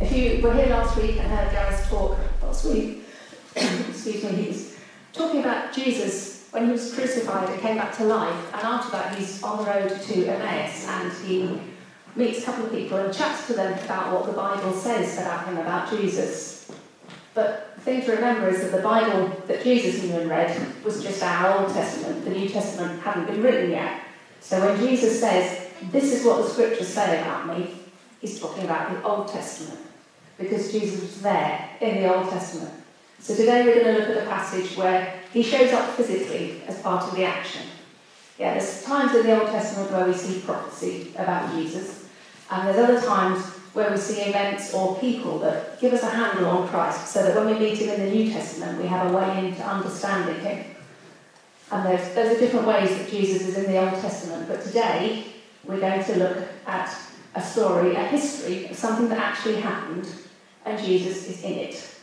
If you were here last week and heard Gareth talk last week, excuse me, he's talking about Jesus when he was crucified and came back to life, and after that he's on the road to Emmaus and he meets a couple of people and chats to them about what the Bible says about him, about Jesus. But the thing to remember is that the Bible that Jesus knew and read was just our Old Testament. The New Testament hadn't been written yet. So when Jesus says, This is what the scriptures say about me, he's talking about the Old Testament because Jesus was there in the Old Testament. So today we're going to look at a passage where he shows up physically as part of the action. Yeah, there's times in the Old Testament where we see prophecy about Jesus, and there's other times where we see events or people that give us a handle on Christ, so that when we meet him in the New Testament, we have a way into understanding him. And there's, there's different ways that Jesus is in the Old Testament, but today we're going to look at a story, a history something that actually happened and Jesus is in it.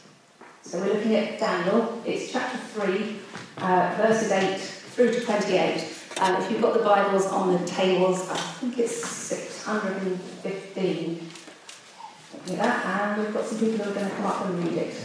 So we're looking at Daniel. It's chapter 3, uh, verses 8 through to 28. And if you've got the Bibles on the tables, I think it's 615. Looking at that, and we've got some people who are going to come up and read it.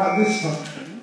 At this time,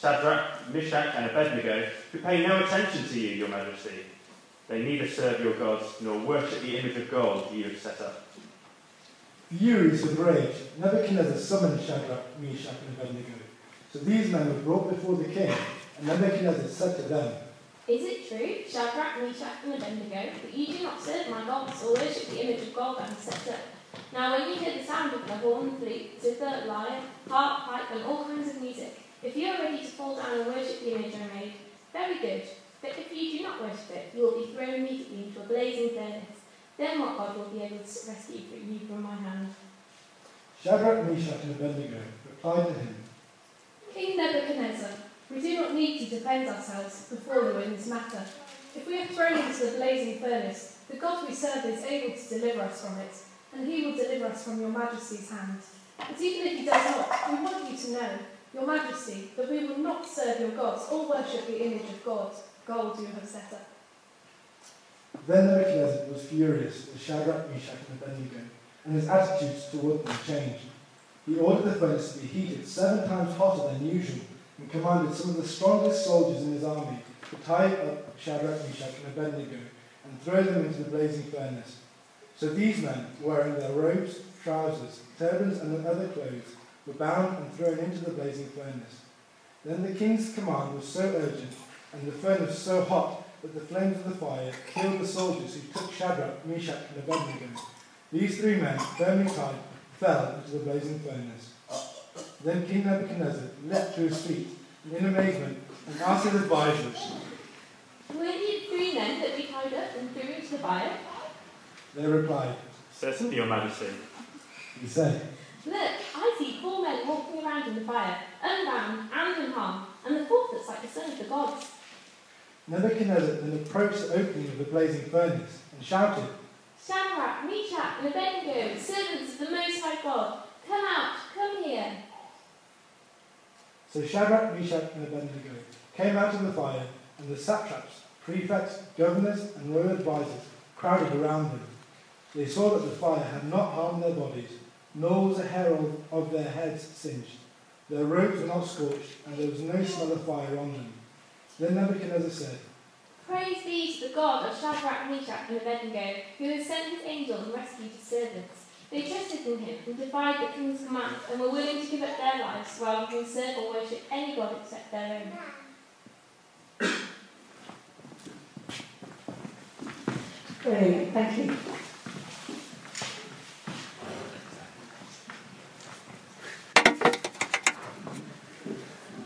Shadrach, Meshach, and Abednego, who pay no attention to you, your majesty. They neither serve your gods nor worship the image of God you have set up. Furious with rage, Nebuchadnezzar summoned Shadrach, Meshach, and Abednego. So these men were brought before the king, and Nebuchadnezzar said to them, Is it true, Shadrach, Meshach, and Abednego, that you do not serve my gods or worship the image of God I have set up? Now when you hear the sound of the horn, flute, zither, lyre, harp, pipe, and all kinds of music, if you are ready to fall down and worship the image I made, very good. But if you do not worship it, you will be thrown immediately into a blazing furnace. Then what God will be able to rescue you from my hand? Shadrach, Meshach, and Abednego replied to him, King Nebuchadnezzar, we do not need to defend ourselves before you in this matter. If we are thrown into the blazing furnace, the God we serve is able to deliver us from it and he will deliver us from your majesty's hand. But even if he does not, we want you to know, your majesty, that we will not serve your gods or worship the image of God, gold you have set up. Then Nebuchadnezzar was furious with Shadrach, Meshach, and Abednego, and his attitudes toward them changed. He ordered the furnace to be heated seven times hotter than usual, and commanded some of the strongest soldiers in his army to tie up Shadrach, Meshach, and Abednego, and throw them into the blazing furnace. So these men, wearing their robes, trousers, turbans, and other clothes, were bound and thrown into the blazing furnace. Then the king's command was so urgent, and the furnace so hot, that the flames of the fire killed the soldiers who took Shadrach, Meshach, and Abednego. These three men, firmly tied, fell into the blazing furnace. Then King Nebuchadnezzar leapt to his feet in amazement and asked his advisers, Were you three men that we tied up and threw into the fire? They replied, Certainly, your majesty. He said, Look, I see four men walking around in the fire, unbound and unharmed, and the fourth looks like the son of the gods. Nebuchadnezzar then approached the opening of the blazing furnace and shouted, Shadrach, Meshach, and Abednego, servants of the Most High God, come out, come here. So Shadrach, Meshach, and Abednego came out of the fire, and the satraps, prefects, governors, and royal advisers crowded around them. They saw that the fire had not harmed their bodies, nor was a hair of, of their heads singed. Their robes were not scorched, and there was no smell of fire on them. Then Nebuchadnezzar said, Praise be to the God of Shadrach, Meshach, and Abednego, who has sent his angel and rescued his servants. They trusted in him and defied the king's command and were willing to give up their lives rather than serve or worship any god except their own. Brilliant, thank you.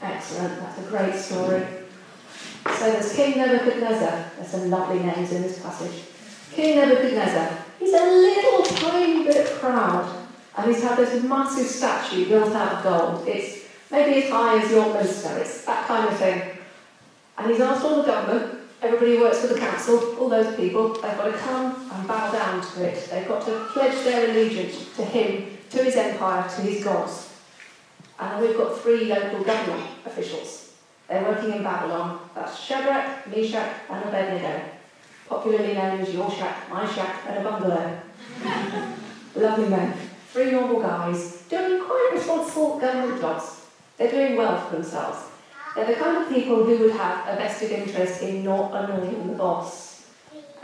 Excellent, that's a great story. So there's King Nebuchadnezzar. There's some lovely names in this passage. King Nebuchadnezzar. He's a little tiny bit proud. And he's had this massive statue built out of gold. It's maybe as high as your Minster. It's that kind of thing. And he's asked all the government, everybody who works for the council, all those people, they've got to come and bow down to it. They've got to pledge their allegiance to him, to his empire, to his gods. And we've got three local government officials. They're working in Babylon. That's Shadrach, Meshach, and Abednego, popularly known as your shack, my shack, and a bungalow. Lovely men. Three normal guys doing quite responsible government jobs. They're doing well for themselves. They're the kind of people who would have a vested interest in not annoying the boss.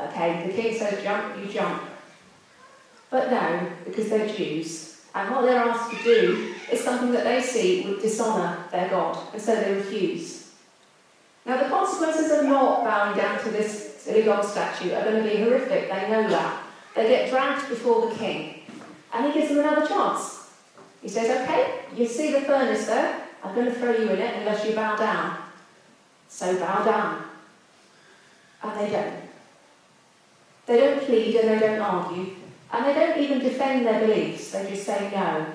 Okay, the king says jump, you jump. But no, because they're Jews, and what they're asked to do is something that they see would dishonour their God, and so they refuse. Now, the consequences of not bowing down to this silly god statue are going to be horrific, they know that. They get dragged before the king, and he gives them another chance. He says, Okay, you see the furnace there? I'm going to throw you in it unless you bow down. So bow down. And they don't. They don't plead and they don't argue, and they don't even defend their beliefs, they just say no.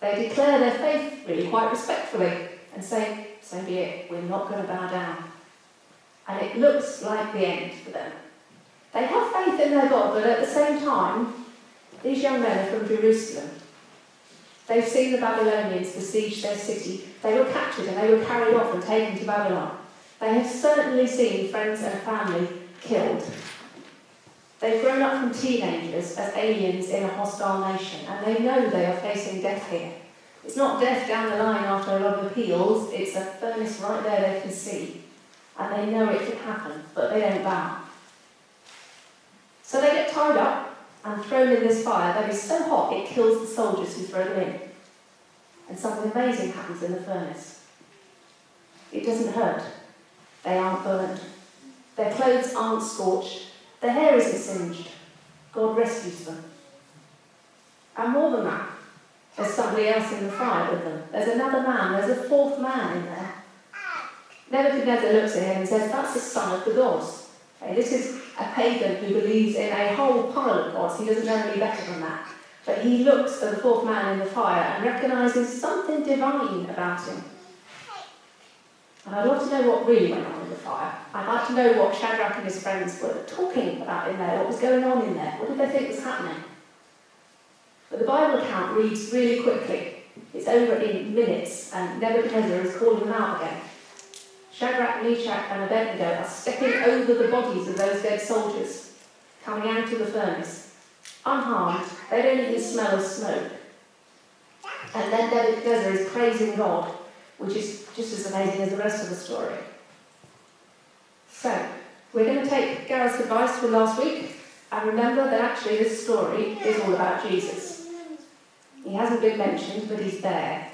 They declare their faith really quite respectfully and say, so be it, we're not going to bow down. And it looks like the end for them. They have faith in their God, but at the same time, these young men are from Jerusalem. They've seen the Babylonians besiege their city. They were captured and they were carried off and taken to Babylon. They have certainly seen friends and family killed. They've grown up from teenagers as aliens in a hostile nation, and they know they are facing death here. It's not death down the line after a lot of appeals, it's a furnace right there they can see. And they know it can happen, but they don't bow. So they get tied up and thrown in this fire that is so hot it kills the soldiers who throw them in. And something amazing happens in the furnace. It doesn't hurt. They aren't burned. Their clothes aren't scorched. Their hair isn't singed. God rescues them. And more than that, there's somebody else in the fire with them. There's another man. There's a fourth man in there. Nebuchadnezzar looks at him and says, That's the son of the gods. Okay, this is a pagan who believes in a whole pile of gods. He doesn't know any better than that. But he looks at the fourth man in the fire and recognises something divine about him. And I'd love to know what really went on in the fire. I'd like to know what Shadrach and his friends were talking about in there, what was going on in there, what did they think was happening. But the Bible account reads really quickly. It's over in minutes, and Nebuchadnezzar is calling them out again. Shadrach, Meshach, and Abednego are stepping over the bodies of those dead soldiers, coming out of the furnace. Unharmed, they don't even smell of smoke. And then Nebuchadnezzar is praising God, which is just as amazing as the rest of the story. So, we're going to take Gareth's advice from last week and remember that actually this story is all about Jesus. He hasn't been mentioned, but he's there.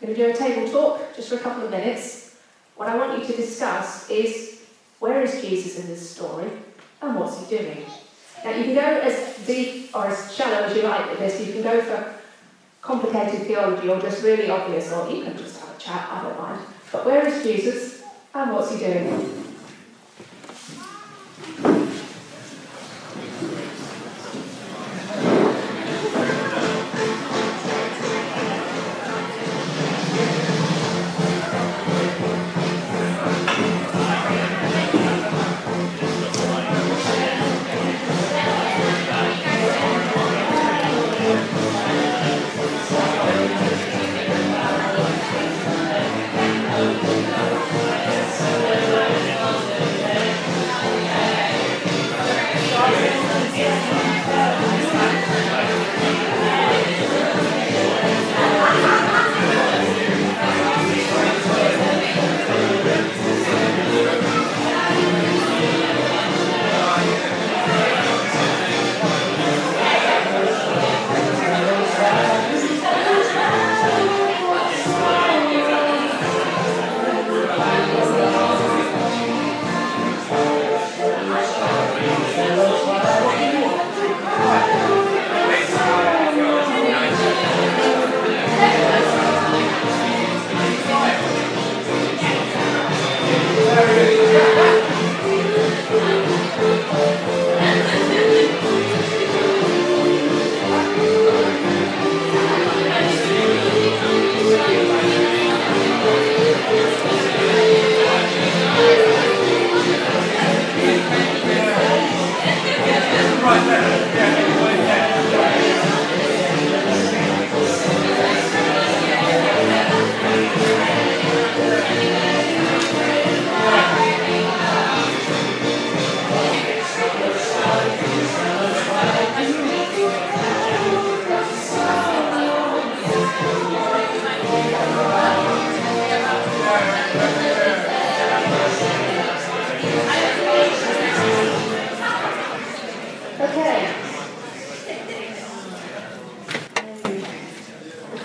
We're going to do a table talk just for a couple of minutes. What I want you to discuss is where is Jesus in this story and what's he doing? Now, you can go as deep or as shallow as you like with this. You can go for complicated theology or just really obvious, or you can just have a chat, I don't mind. But where is Jesus and what's he doing?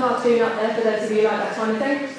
cartoon up there for those of you like that kind of thing.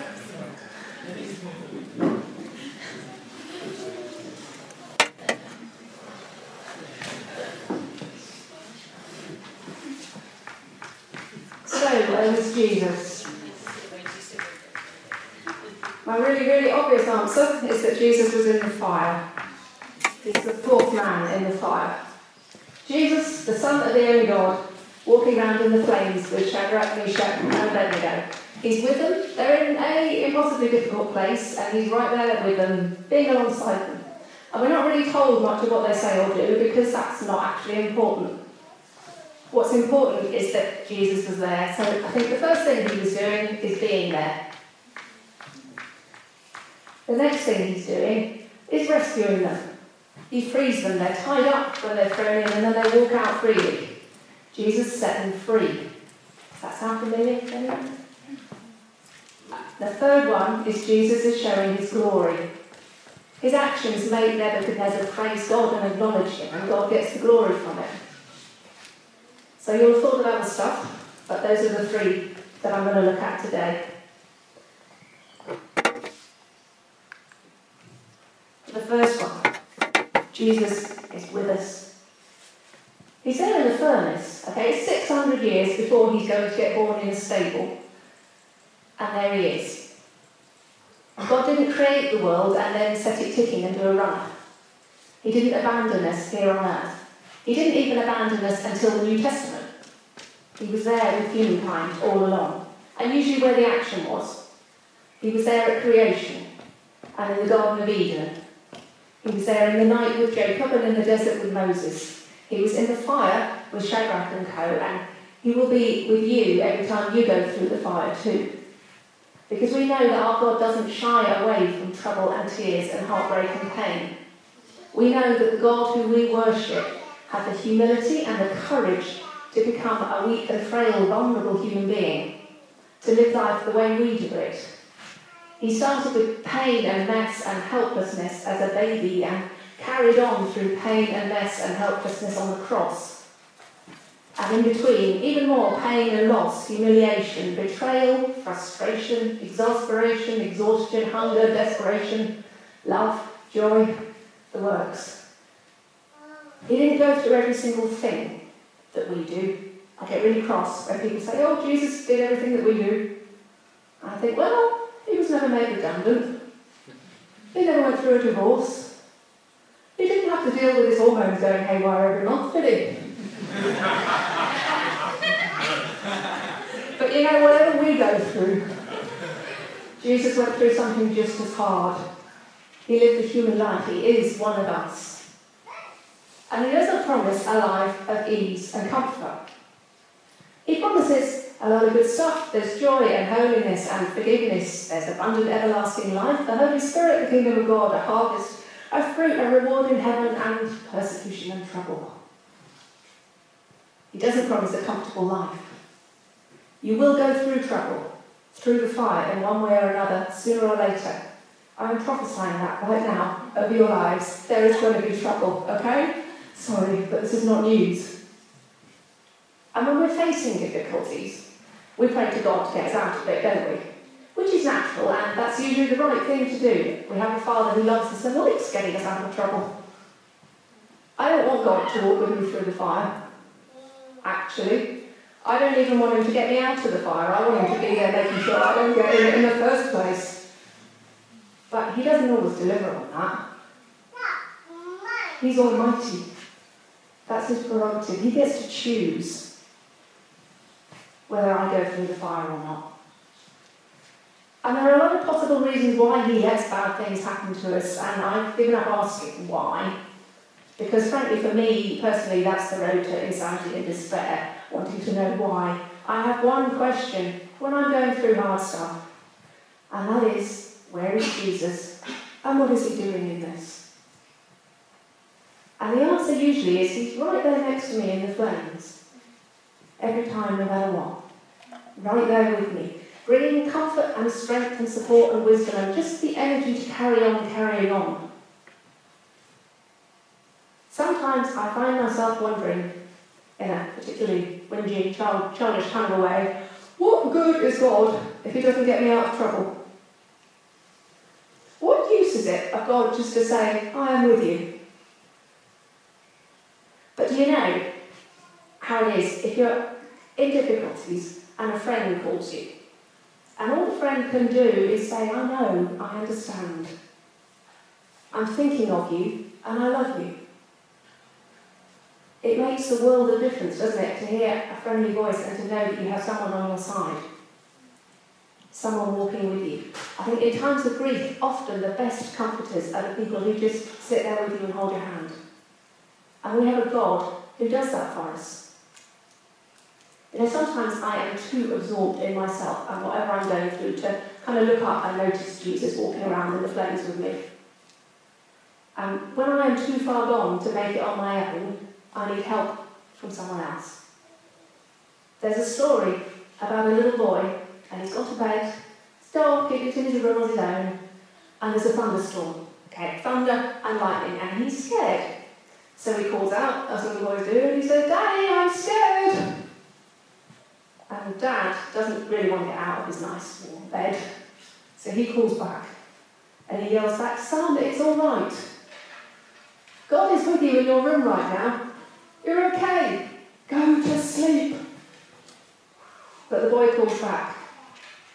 Only God, walking around in the flames with Shadrach, Meshach, and Abednego. He's with them. They're in a impossibly difficult place, and he's right there with them, being alongside them. And we're not really told much of what they say or do because that's not actually important. What's important is that Jesus was there. So I think the first thing he was doing is being there. The next thing he's doing is rescuing them. He frees them. They're tied up when they're thrown in and then they walk out freely. Jesus set them free. Does that sound familiar to anyone? The third one is Jesus is showing his glory. His actions made Nebuchadnezzar praise God and acknowledge him, and God gets the glory from it. So you'll have thought of other stuff, but those are the three that I'm going to look at today. The first one Jesus is with us. He's there in the furnace, okay? 600 years before he's going to get born in a stable. And there he is. God didn't create the world and then set it ticking and do a run. He didn't abandon us here on earth. He didn't even abandon us until the New Testament. He was there with humankind all along. And usually where the action was. He was there at creation and in the Garden of Eden. He was there in the night with Jacob and in the desert with Moses. He was in the fire with Shadrach and co. And he will be with you every time you go through the fire too. Because we know that our God doesn't shy away from trouble and tears and heartbreak and pain. We know that the God who we worship had the humility and the courage to become a weak and frail, vulnerable human being, to live life the way we do it. He started with pain and mess and helplessness as a baby and carried on through pain and mess and helplessness on the cross. And in between, even more pain and loss, humiliation, betrayal, frustration, exasperation, exhaustion, hunger, desperation, love, joy, the works. He didn't go through every single thing that we do. I get really cross when people say, oh, Jesus did everything that we do. I think, well, he was never made redundant. He never went through a divorce. He didn't have to deal with his hormones going haywire every month, did he? but you know, whatever we go through, Jesus went through something just as hard. He lived a human life. He is one of us. And he doesn't promise a life of ease and comfort. He promises a lot of good stuff. There's joy and holiness and forgiveness. There's abundant everlasting life, the Holy Spirit, the kingdom of God, a harvest, a fruit, a reward in heaven, and persecution and trouble. He doesn't promise a comfortable life. You will go through trouble, through the fire in one way or another, sooner or later. I'm prophesying that right now over your lives. There is going to be trouble, okay? Sorry, but this is not news. And when we're facing difficulties, we pray to God to get us out of it, don't we? Which is natural, and that's usually the right thing to do. We have a Father who loves us and likes getting us out of trouble. I don't want God to walk with me through the fire. Actually, I don't even want him to get me out of the fire. I want him to be there making sure I don't get in it in the first place. But he doesn't always deliver on that. He's almighty. That's his prerogative. He gets to choose whether I go through the fire or not. And there are a lot of possible reasons why he lets bad things happen to us, and I've given up asking why. Because frankly, for me personally, that's the road to anxiety and despair, wanting to know why. I have one question when I'm going through hard stuff, and that is, where is Jesus? And what is he doing in this? And the answer usually is he's right there next to me in the flames. Every time, no matter what. Right there with me. Bringing comfort and strength and support and wisdom and just the energy to carry on carrying on. Sometimes I find myself wondering, in a particularly whingy, child, childish kind of way, what good is God if he doesn't get me out of trouble? What use is it of God just to say, I am with you? But do you know how it is if you're in difficulties and a friend calls you? And all the friend can do is say, I know, I understand. I'm thinking of you and I love you. It makes a world of difference, doesn't it, to hear a friendly voice and to know that you have someone on your side. Someone walking with you. I think in times of grief, often the best comforters are the people who just sit there with you and hold your hand. And we have a God who does that for us. You know, sometimes I am too absorbed in myself and whatever I'm going through to kind of look up and notice Jesus walking around in the flames with me. And when I am too far gone to make it on my own, I need help from someone else. There's a story about a little boy, and he's got a bed, dark, he's in his room on his own, and there's a thunderstorm. Okay, thunder and lightning, and he's scared. So he calls out, as little boys do, and he says, Daddy, I'm scared. And Dad doesn't really want to get out of his nice warm bed, so he calls back. And he yells back, Son, it's all right. God is with you in your room right now. You're okay. Go to sleep. But the boy calls back.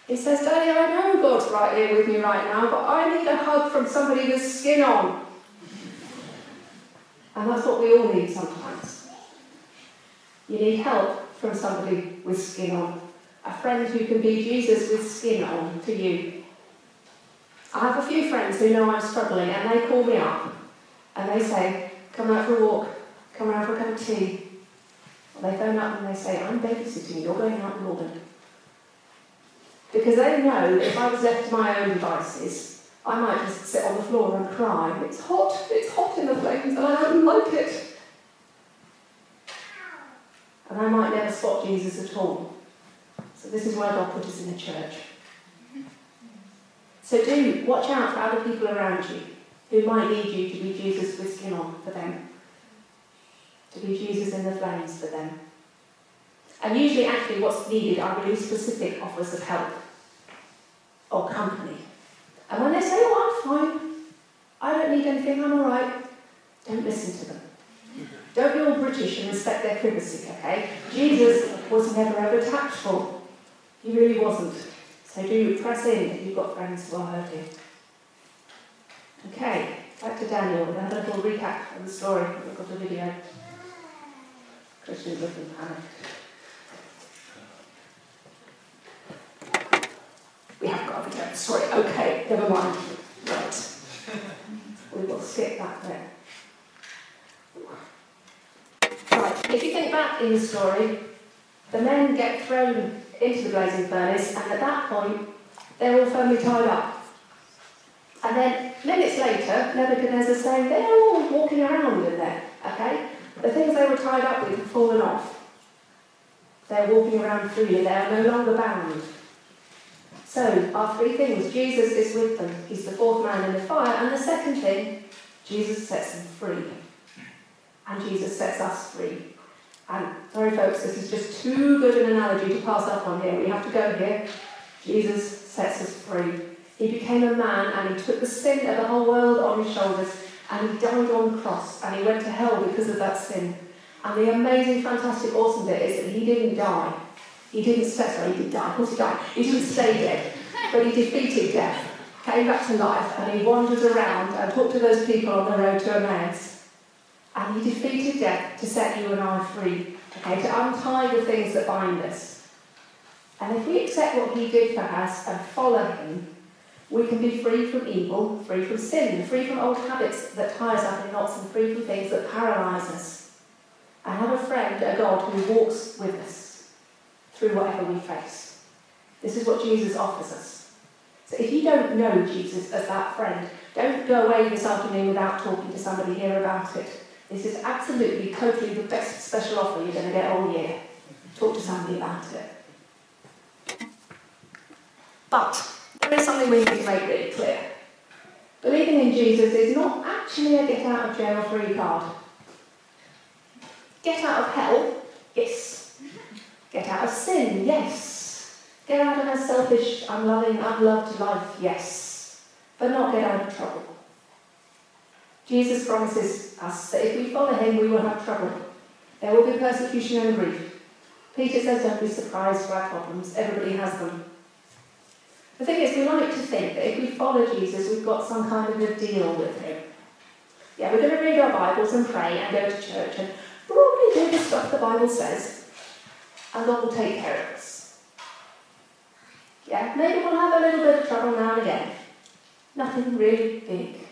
He says, Daddy, I know God's right here with me right now, but I need a hug from somebody with skin on. And that's what we all need sometimes. You need help from somebody with skin on. A friend who can be Jesus with skin on to you. I have a few friends who know I'm struggling and they call me up and they say, Come out for a walk, come around for a cup of tea. Or they phone up and they say, I'm babysitting, you're going out in Malden. Because they know if I was left to my own devices, I might just sit on the floor and cry. It's hot, it's hot in the flames, and I don't like it. And I might never spot Jesus at all. So this is why God put us in the church. So do watch out for other people around you who might need you to be Jesus with skin on for them. To be Jesus in the flames for them. And usually, actually, what's needed are really specific offers of help or company. And when they say, Oh, I'm fine, I don't need anything, I'm all right, don't listen to them. Don't be all British and respect their privacy, okay? Jesus was never ever tactful. He really wasn't. So do press in if you've got friends who are hurting. Okay, back to Daniel. Have a little recap of the story. We've got a video. Christian's looking panicked. We have got a video. Sorry, okay, never mind. Right. We will skip that bit. Right, if you think back in the story, the men get thrown into the blazing furnace, and at that point, they're all firmly tied up. And then, minutes later, Nebuchadnezzar's saying they're all walking around in there, okay? The things they were tied up with have fallen off. They're walking around freely, they are no longer bound. So, our three things Jesus is with them, he's the fourth man in the fire, and the second thing, Jesus sets them free. And Jesus sets us free. And sorry, folks, this is just too good an analogy to pass up on here. We have to go here. Jesus sets us free. He became a man and he took the sin of the whole world on his shoulders and he died on the cross and he went to hell because of that sin. And the amazing, fantastic, awesome bit is that he didn't die. He didn't sorry, he did die, of course he died. He didn't stay dead, but he defeated death, came back to life, and he wandered around and talked to those people on the road to Emmaus. And he defeated death to set you and I free, okay, to untie the things that bind us. And if we accept what he did for us and follow him, we can be free from evil, free from sin, free from old habits that tie us up in knots, and free from things that paralyse us. And have a friend, a God, who walks with us through whatever we face. This is what Jesus offers us. So if you don't know Jesus as that friend, don't go away this afternoon without talking to somebody here about it. This is absolutely, totally the best special offer you're going to get all year. Talk to somebody about it. But there is something we need to make really clear. Believing in Jesus is not actually a get out of jail free card. Get out of hell? Yes. Get out of sin? Yes. Get out of a selfish, unloving, unloved life, yes, but not get out of trouble. Jesus promises us that if we follow him, we will have trouble. There will be persecution and grief. Peter says, don't be surprised by problems. Everybody has them. The thing is, we like to think that if we follow Jesus, we've got some kind of a deal with him. Yeah, we're going to read our Bibles and pray and go to church and broadly do the stuff the Bible says, and God will take care of us. Yeah, maybe we'll have a little bit of trouble now and again. Nothing really big.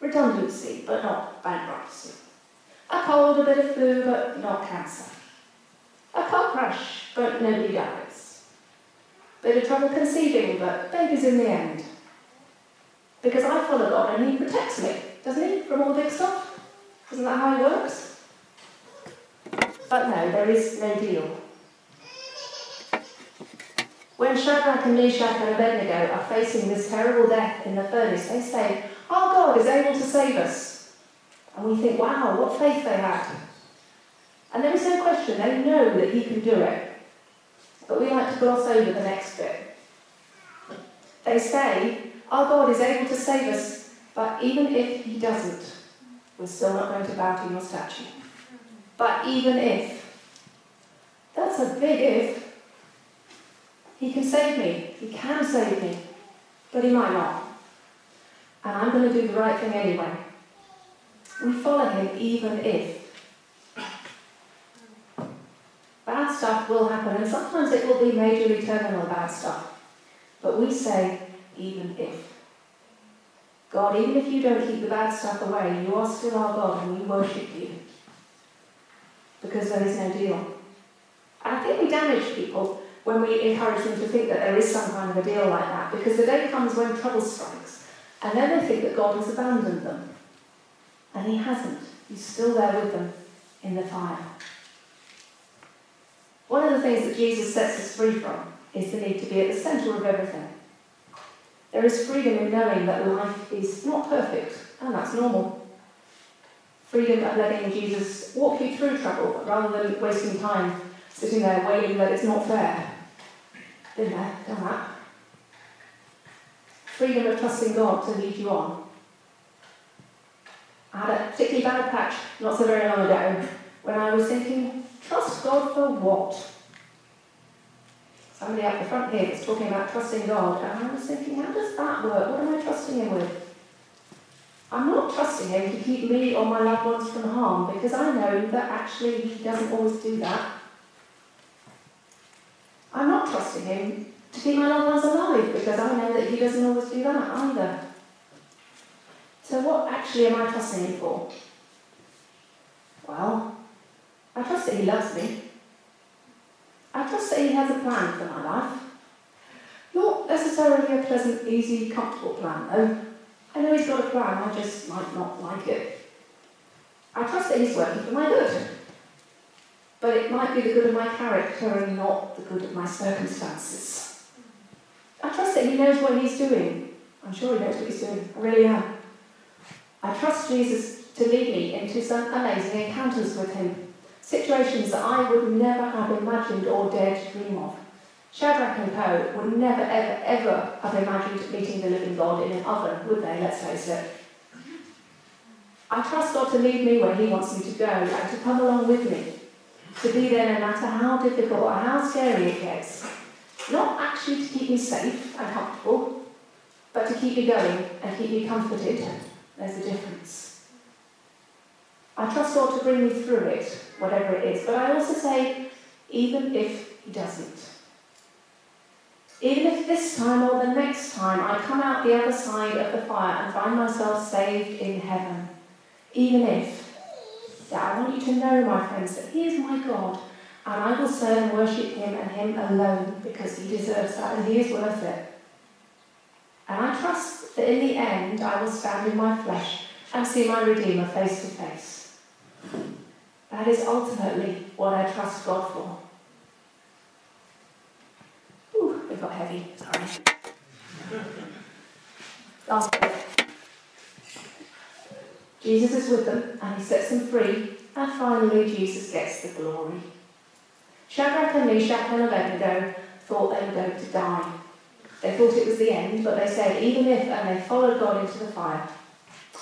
Redundancy, but not bankruptcy. A cold, a bit of flu, but not cancer. A car crash, but nobody dies. Bit of trouble conceiving, but baby's in the end. Because I follow God and He protects me, doesn't He, from all big stuff? Isn't that how He works? But no, there is no deal. When Shadrach and Meshach and Abednego are facing this terrible death in the furnace, they say, Our God is able to save us. And we think, wow, what faith they had. And there is no question, they know that He can do it. But we like to gloss over the next bit. They say, Our God is able to save us, but even if He doesn't, we're still not going to bow to your statue. But even if, that's a big if. He can save me. He can save me. But he might not. And I'm going to do the right thing anyway. We follow him even if. Bad stuff will happen, and sometimes it will be majorly terminal bad stuff. But we say, even if. God, even if you don't keep the bad stuff away, you are still our God and we worship you. Because there is no deal. I think we damage people when we encourage them to think that there is some kind of a deal like that, because the day comes when trouble strikes, and then they think that God has abandoned them. And He hasn't. He's still there with them in the fire. One of the things that Jesus sets us free from is the need to be at the centre of everything. There is freedom in knowing that life is not perfect, and that's normal. Freedom of letting Jesus walk you through trouble rather than wasting time sitting there wailing that it's not fair. Been uh, there, done that. Freedom of trusting God to lead you on. I had a particularly bad patch not so very long ago when I was thinking, trust God for what? Somebody up the front here was talking about trusting God, and I was thinking, how does that work? What am I trusting Him with? I'm not trusting Him to keep me or my loved ones from harm because I know that actually He doesn't always do that. I'm not trusting Him to keep my loved ones alive because I know that He doesn't always do that either. So, what actually am I trusting Him for? Well, I trust that He loves me. I trust that He has a plan for my life. Not necessarily a pleasant, easy, comfortable plan, though. I know He's got a plan, I just might not like it. I trust that He's working for my good. But it might be the good of my character and not the good of my circumstances. I trust that He knows what He's doing. I'm sure He knows what He's doing. I really am. I trust Jesus to lead me into some amazing encounters with Him. Situations that I would never have imagined or dared to dream of. Shadrach and Co. would never, ever, ever have imagined meeting the living God in an oven, would they? Let's face it. I trust God to lead me where He wants me to go and to come along with me. To be there no matter how difficult or how scary it gets. Not actually to keep me safe and comfortable, but to keep me going and keep me comforted. There's a difference. I trust God to bring me through it, whatever it is. But I also say, even if He doesn't. Even if this time or the next time I come out the other side of the fire and find myself saved in heaven. Even if. That I want you to know, my friends, that He is my God and I will serve and worship Him and Him alone because He deserves that and He is worth it. And I trust that in the end I will stand in my flesh and see my Redeemer face to face. That is ultimately what I trust God for. Ooh, it got heavy, sorry. Last bit. Jesus is with them and he sets them free, and finally Jesus gets the glory. Shadrach and Meshach and Abednego thought they were going to die. They thought it was the end, but they said even if, and they followed God into the fire.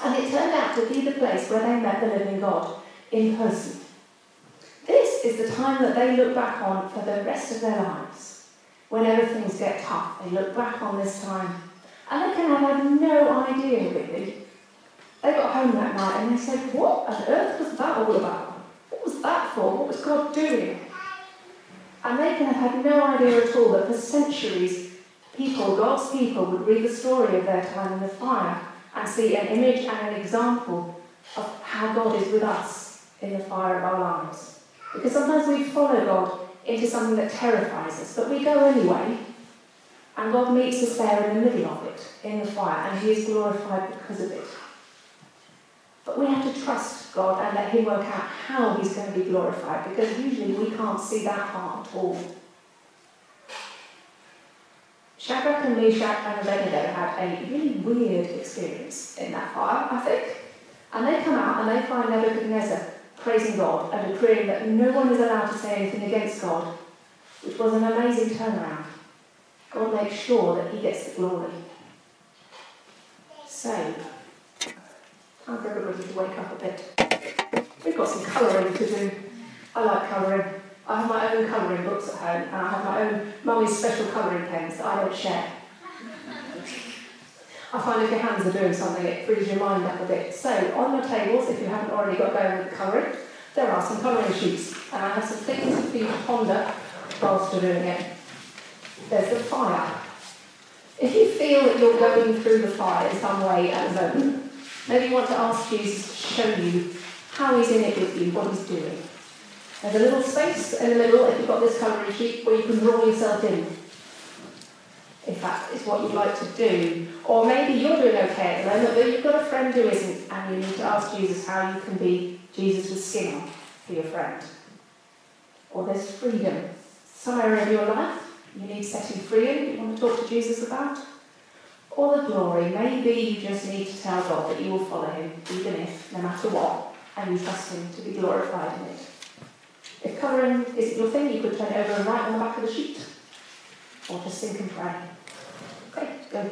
And it turned out to be the place where they met the living God in person. This is the time that they look back on for the rest of their lives. Whenever things get tough, they look back on this time. And they can have had no idea, really. They got home that night and they said, What on earth was that all about? What was that for? What was God doing? And they can have had no idea at all that for centuries, people, God's people, would read the story of their time in the fire and see an image and an example of how God is with us in the fire of our lives. Because sometimes we follow God into something that terrifies us, but we go anyway, and God meets us there in the middle of it, in the fire, and He is glorified because of it. But we have to trust God and let Him work out how He's going to be glorified, because usually we can't see that part at all. Shadrach and Meshach and Abednego had a really weird experience in that fire, I think. And they come out and they find Nebuchadnezzar praising God and decreeing that no one is allowed to say anything against God, which was an amazing turnaround. God makes sure that he gets the glory. So, time for everybody to wake up a bit. We've got some colouring to do. I like colouring. I have my own colouring books at home, and I have my own mummy's special colouring pens that I don't share. I find if your hands are doing something, it frees your mind up a bit. So, on your tables, if you haven't already got going with the colouring, there are some colouring sheets, and I have some things for you to ponder whilst you're doing it. There's the fire. If you feel that you're going through the fire in some way at the moment, maybe you want to ask Jesus to show you how he's in it with you, what he's doing. There's a little space in the middle, if you've got this colouring sheet, where you can draw yourself in. If that is what you'd like to do. Or maybe you're doing okay at the moment, but you've got a friend who isn't, and you need to ask Jesus how you can be Jesus skin for your friend. Or there's freedom. Somewhere in your life you need setting free in, you want to talk to Jesus about. Or the glory. Maybe you just need to tell God that you will follow him, even if, no matter what, and you trust him to be glorified in it. If colouring isn't your thing, you could turn it over and write on the back of the sheet. Or just think and pray. Okay, go.